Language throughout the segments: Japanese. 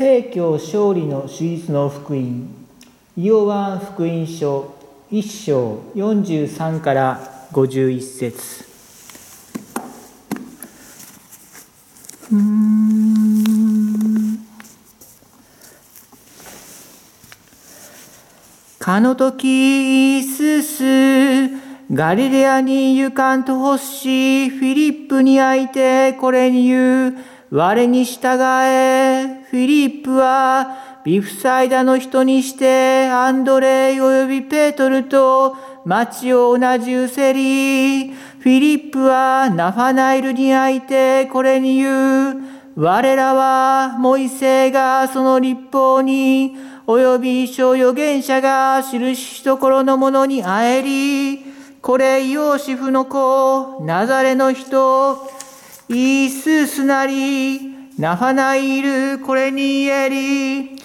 聖教勝利の手術の福音。イオワン福音書1章43から51節。かの時イススガリレアに行かんと欲しいフィリップに会いてこれに言う。我に従え。フィリップはビフサイダの人にしてアンドレイ及びペトルと町を同じうせりフィリップはナファナイルに会いてこれに言う。我らはモイセがその立法に及び小預言者が印しところのものに会えりこれヨーシフの子ナザレの人イーススなりナファナイルこれに言えり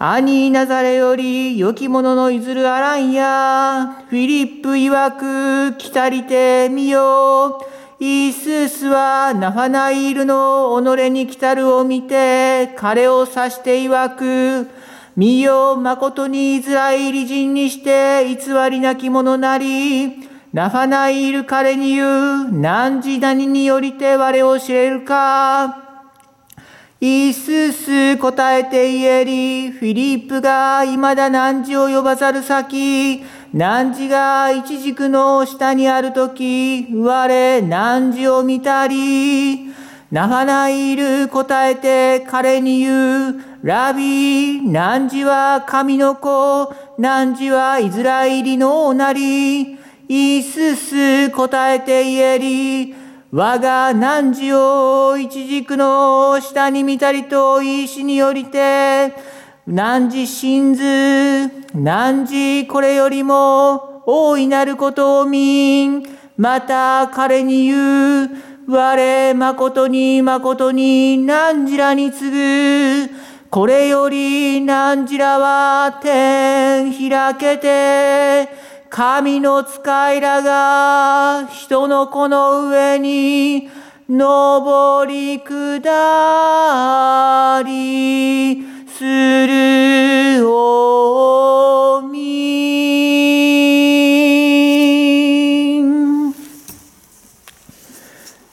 兄ナザレより良き者のいずるあらんやフィリップ曰く来たりてみよう。イースースはナファナイルの己に来たるを見て彼を指して曰く見よ誠にイスラエリ人にして偽りなき者なりナファナイル彼に言う何時何によりて我を知れるか。イースス答えて言えり、フィリップが未だ何時を呼ばざる先、何時が一軸の下にあるとき、我何時を見たり、ナファナイル答えて彼に言う、ラビー、何時は神の子、何時はイスラエリのなり、イースス答えて言えり、我が汝を一軸の下に見たりと石によりて、汝真図、汝これよりも大いなることを見。また彼に言う、我誠に誠に汝らに次ぐ。これより汝らは天開けて、神の使いらが人の子の上に登り下りするおみ。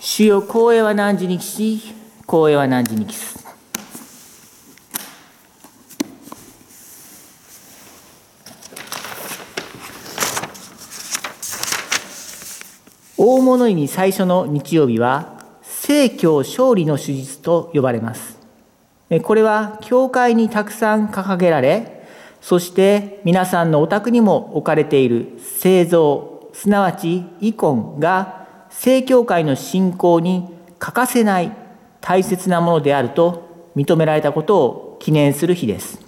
主よ光栄は何時に来し光栄は何時に来す大物に最初の日曜日は聖教勝利の手術と呼ばれます。これは教会にたくさん掲げられ、そして皆さんのお宅にも置かれている聖像、すなわちイコンが聖教会の信仰に欠かせない大切なものであると認められたことを記念する日です。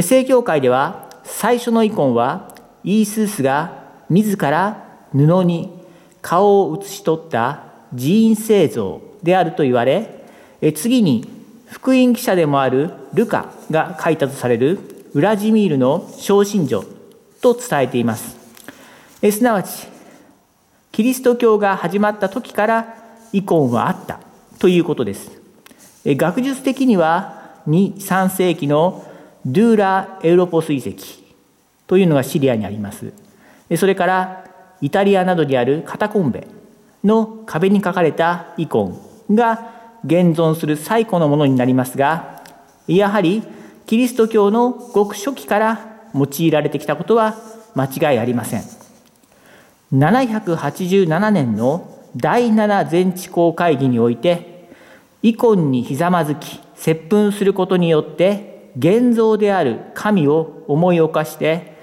聖教会では最初のイコンはイースースが自ら布に顔を写し取った寺院製造であると言われ次に福音記者でもあるルカが書いたとされるウラジミールの小信条と伝えています。すなわちキリスト教が始まった時からイコンはあったということです。学術的には23世紀のドゥーラ・エウロポス遺跡というのがシリアにあります。それからイタリアなどにあるカタコンベの壁に書かれたイコンが現存する最古のものになりますがやはりキリスト教のごく初期から用いられてきたことは間違いありません。787年の第七全地公会議においてイコンにひざまずき接吻することによって現像である神を思い起かして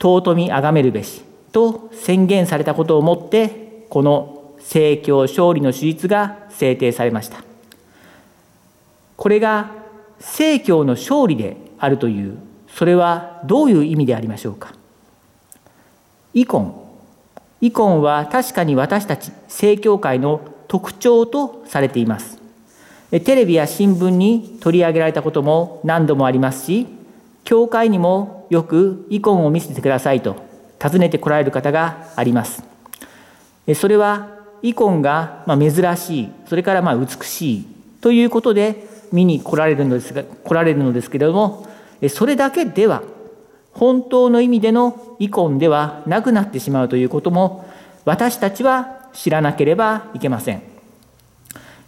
尊み崇めるべし。と宣言されたことをもってこの聖教勝利の手術が制定されました。これが聖教の勝利であるというそれはどういう意味でありましょうか？イコンイコンは確かに私たち聖教会の特徴とされています。テレビや新聞に取り上げられたことも何度もありますし教会にもよくイコンを見せてくださいと訪ねてこられる方があります。それはイコンが珍しい、それからま美しいということで見に来られるのですが来られるのですけれどもそれだけでは本当の意味での遺恨ではなくなってしまうということも私たちは知らなければいけません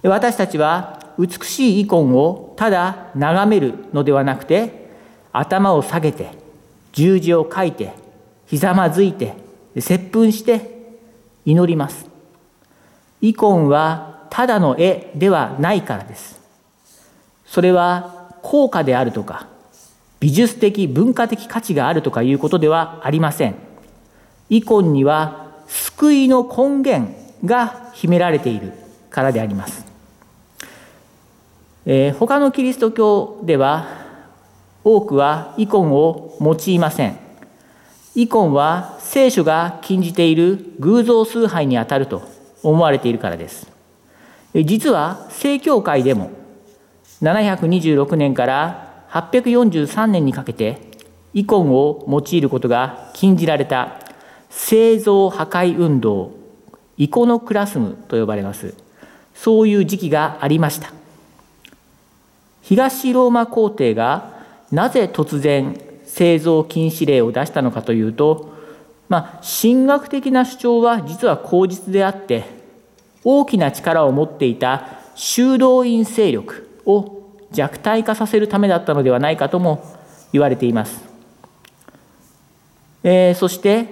私たちは美しい遺恨をただ眺めるのではなくて頭を下げて十字を書いてひざまずいて接吻して祈ります。遺恨はただの絵ではないからです。それは効果であるとか美術的文化的価値があるとかいうことではありません。遺恨には救いの根源が秘められているからであります、えー、他のキリスト教では多くは遺恨を用いません。遺恨は聖書が禁じている偶像崇拝にあたると思われているからです。実は正教会でも726年から843年にかけて遺恨を用いることが禁じられた製造破壊運動イコノクラスムと呼ばれます。そういう時期がありました。東ローマ皇帝がなぜ突然製造禁止令を出したのかというと、まあ、神学的な主張は実は口実であって大きな力を持っていた修道院勢力を弱体化させるためだったのではないかとも言われています。えー、そして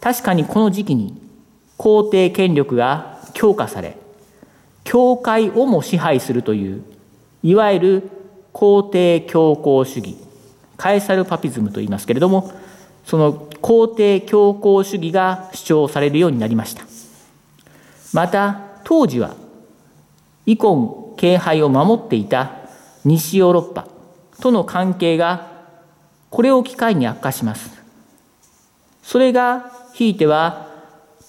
確かにこの時期に皇帝権力が強化され教会をも支配するといういわゆる皇帝強硬主義カエサルパピズムと言いますけれどもその皇帝強硬主義が主張されるようになりました。また当時は遺恨敬拝を守っていた西ヨーロッパとの関係がこれを機会に悪化します。それがひいては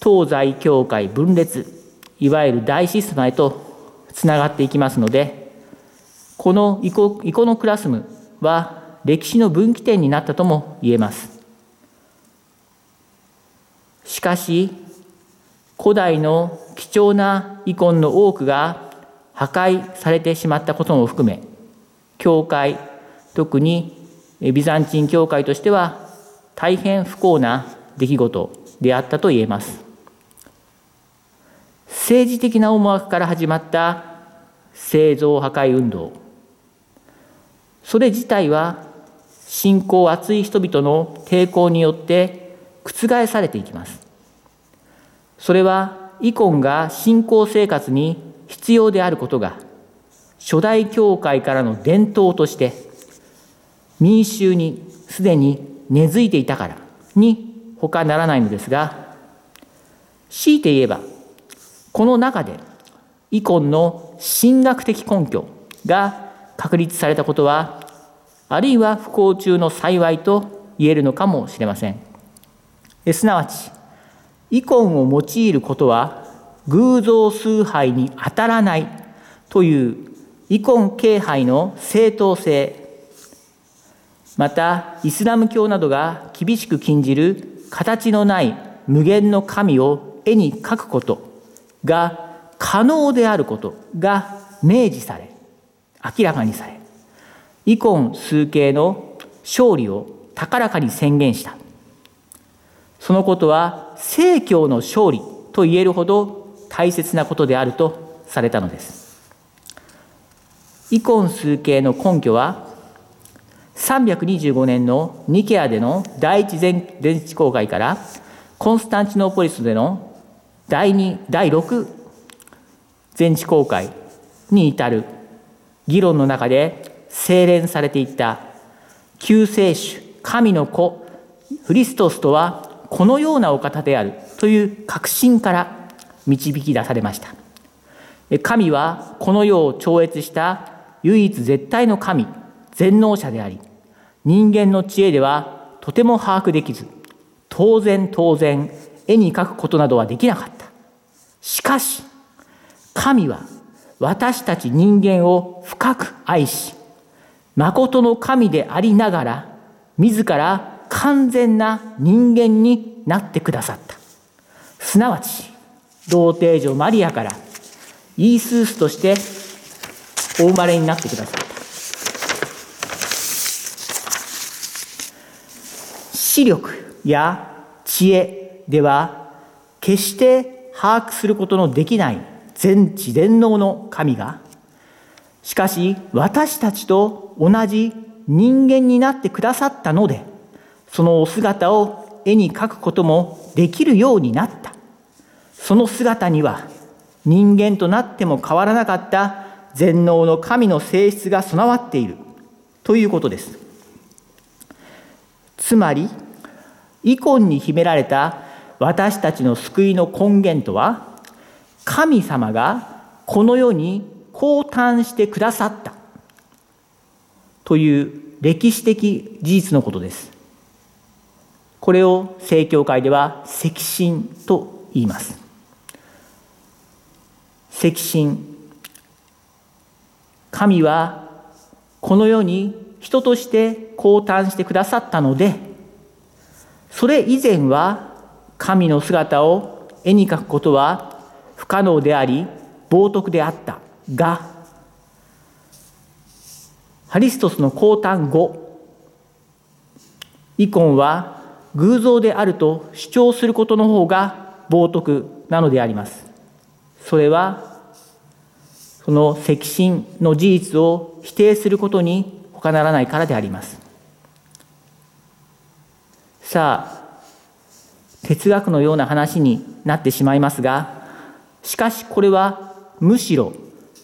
東西教会分裂いわゆる大シスマへとつながっていきますのでこのイコイコノクラスムは歴史の分岐点になったとも言えます。しかし古代の貴重なイコンの多くが破壊されてしまったことも含め教会特にビザンチン教会としては大変不幸な出来事であったと言えます政治的な思惑から始まった製造破壊運動それ自体は信仰厚い人々の抵抗によって覆されていきます。それはイコンが信仰生活に必要であることが初代教会からの伝統として民衆にすでに根付いていたからに他ならないのですが強いて言えばこの中でイコンの神学的根拠が確立されたことはあるいは不幸中の幸いと言えるのかもしれません。すなわち遺恨を用いることは偶像崇拝に当たらないという遺恨敬拝の正当性。またイスラム教などが厳しく禁じる形のない無限の神を絵に描くことが可能であることが明示され明らかにされ遺恨数形の勝利を高らかに宣言した。そのことは正教の勝利と言えるほど大切なことであるとされたのです。遺恨数形の根拠は325年のニケアでの第一全治公会からコンスタンチノーポリスでの第2第6全治公会に至る議論の中で精錬されていった。救世主神の子フリストスとはこのようなお方であるという確信から導き出されました。神はこの世を超越した唯一絶対の神全能者であり人間の知恵ではとても把握できず当然当然絵に描くことなどはできなかった。しかし神は私たち人間を深く愛し誠の神でありながら自ら完全な人間になってくださった。すなわち童貞女マリアからイースースとしてお生まれになってくださった。視力や知恵では決して把握することのできない全知全能の神がしかし私たちと同じ人間になってくださったのでそのお姿を絵に描くこともできるようになった。その姿には人間となっても変わらなかった全能の神の性質が備わっているということです。つまり遺恨に秘められた私たちの救いの根源とは神様がこの世に降誕してくださったという歴史的事実のことです。これを正教会では赤神と言います。赤神神はこの世に人として降誕してくださったのでそれ以前は神の姿を絵に描くことは不可能であり冒涜であったがハリストスの降誕後イコンは偶像であると主張することの方が冒涜なのであります。それはその赤心の事実を否定することに他ならないからであります。さあ哲学のような話になってしまいますがしかしこれはむしろ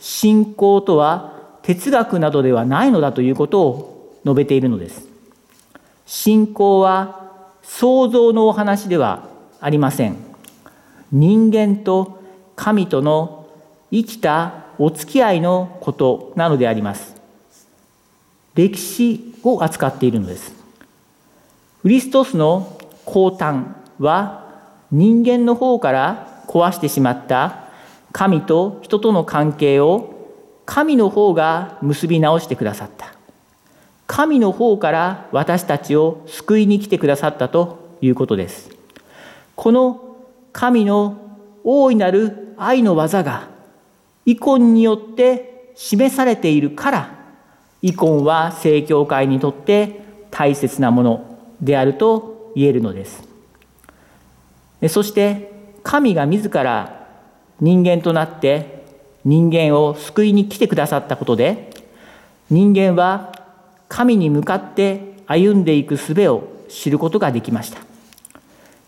信仰とは哲学などではないのだということを述べているのです。信仰は創造のお話ではありません。人間と神との生きたお付き合いのことなのであります。歴史を扱っているのです。クリストスの降誕は人間の方から壊してしまった神と人との関係を神の方が結び直してくださった。神の方から私たちを救いに来てくださったということです。この神の大いなる愛の技がイコンによって示されているからイコンは正教会にとって大切なものであると言えるのです。そして神が自ら人間となって人間を救いに来てくださったことで人間は神に向かって歩んでいく術を知ることができました。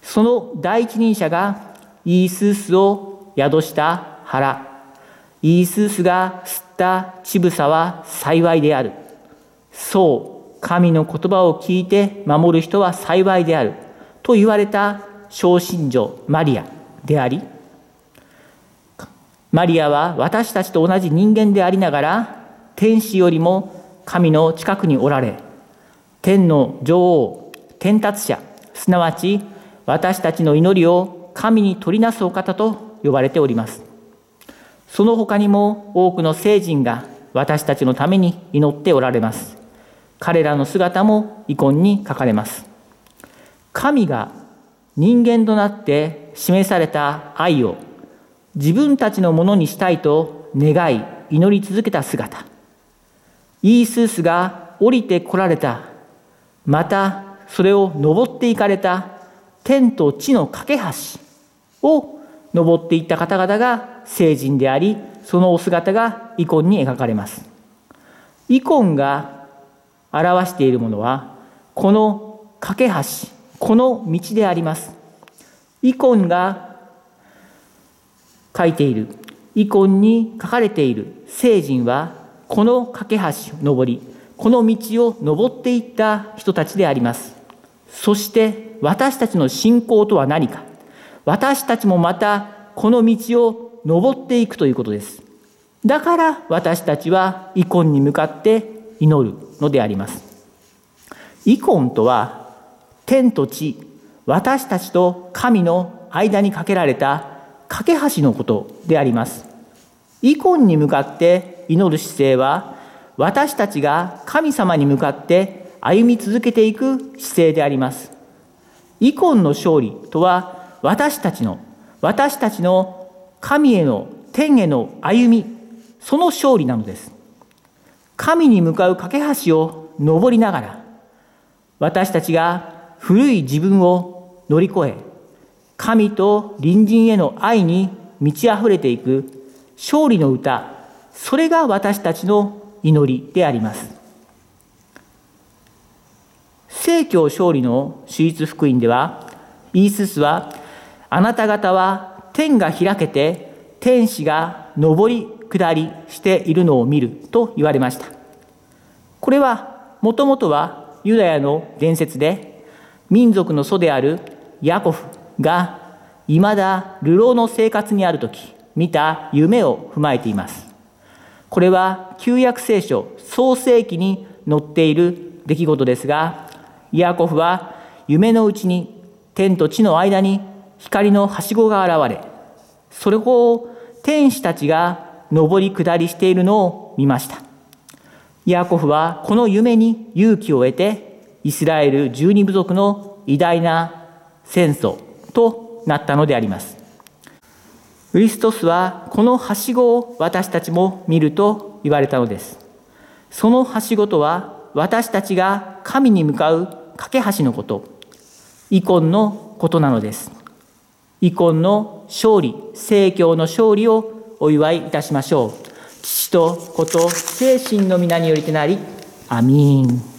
その第一人者がイースースを宿した腹イースースが吸った乳房は幸いである。そう神の言葉を聞いて守る人は幸いであると言われた小信女マリアでありマリアは私たちと同じ人間でありながら天使よりも神の近くにおられ天の女王天達者すなわち私たちの祈りを神に取りなすお方と呼ばれております。その他にも多くの聖人が私たちのために祈っておられます。彼らの姿も遺恨に書かれます。神が人間となって示された愛を自分たちのものにしたいと願い祈り続けた姿。イースースが降りてこられた。またそれを登っていかれた。天と地の架け橋を登っていった方々が聖人でありそのお姿がイコンに描かれます。イコンが表しているものはこの架け橋この道であります。イコンが書いている。遺恨に書かれている聖人はこの架け橋を登りこの道を登っていった人たちであります。そして私たちの信仰とは何か。私たちもまたこの道を登っていくということです。だから私たちは遺恨に向かって祈るのであります。遺恨とは天と地私たちと神の間にかけられた架け橋のことであります。イコンに向かって祈る姿勢は私たちが神様に向かって歩み続けていく姿勢であります。イコンの勝利とは私たちの私たちの神への天への歩みその勝利なのです。神に向かう架け橋を登りながら私たちが古い自分を乗り越え神と隣人への愛に満ち溢れていく勝利の歌それが私たちの祈りであります。聖教勝利の手術福音ではイーススはあなた方は天が開けて天使が上り下りしているのを見ると言われました。これはもともとはユダヤの伝説で民族の祖であるヤコフがいまだ流浪の生活にある時見た夢を踏まえています。これは旧約聖書創世記に載っている出来事ですがヤコフは夢のうちに天と地の間に光のはしごが現れそれを天使たちが上り下りしているのを見ました。ヤコフはこの夢に勇気を得てイスラエル十二部族の偉大な戦争となったのであります。クリストスはこのはしごを私たちも見ると言われたのです。そのはしごとは私たちが神に向かう架け橋のこと。遺恨のことなのです。遺恨の勝利聖教の勝利をお祝いいたしましょう。父と子と精神の皆によりてなりアミーン。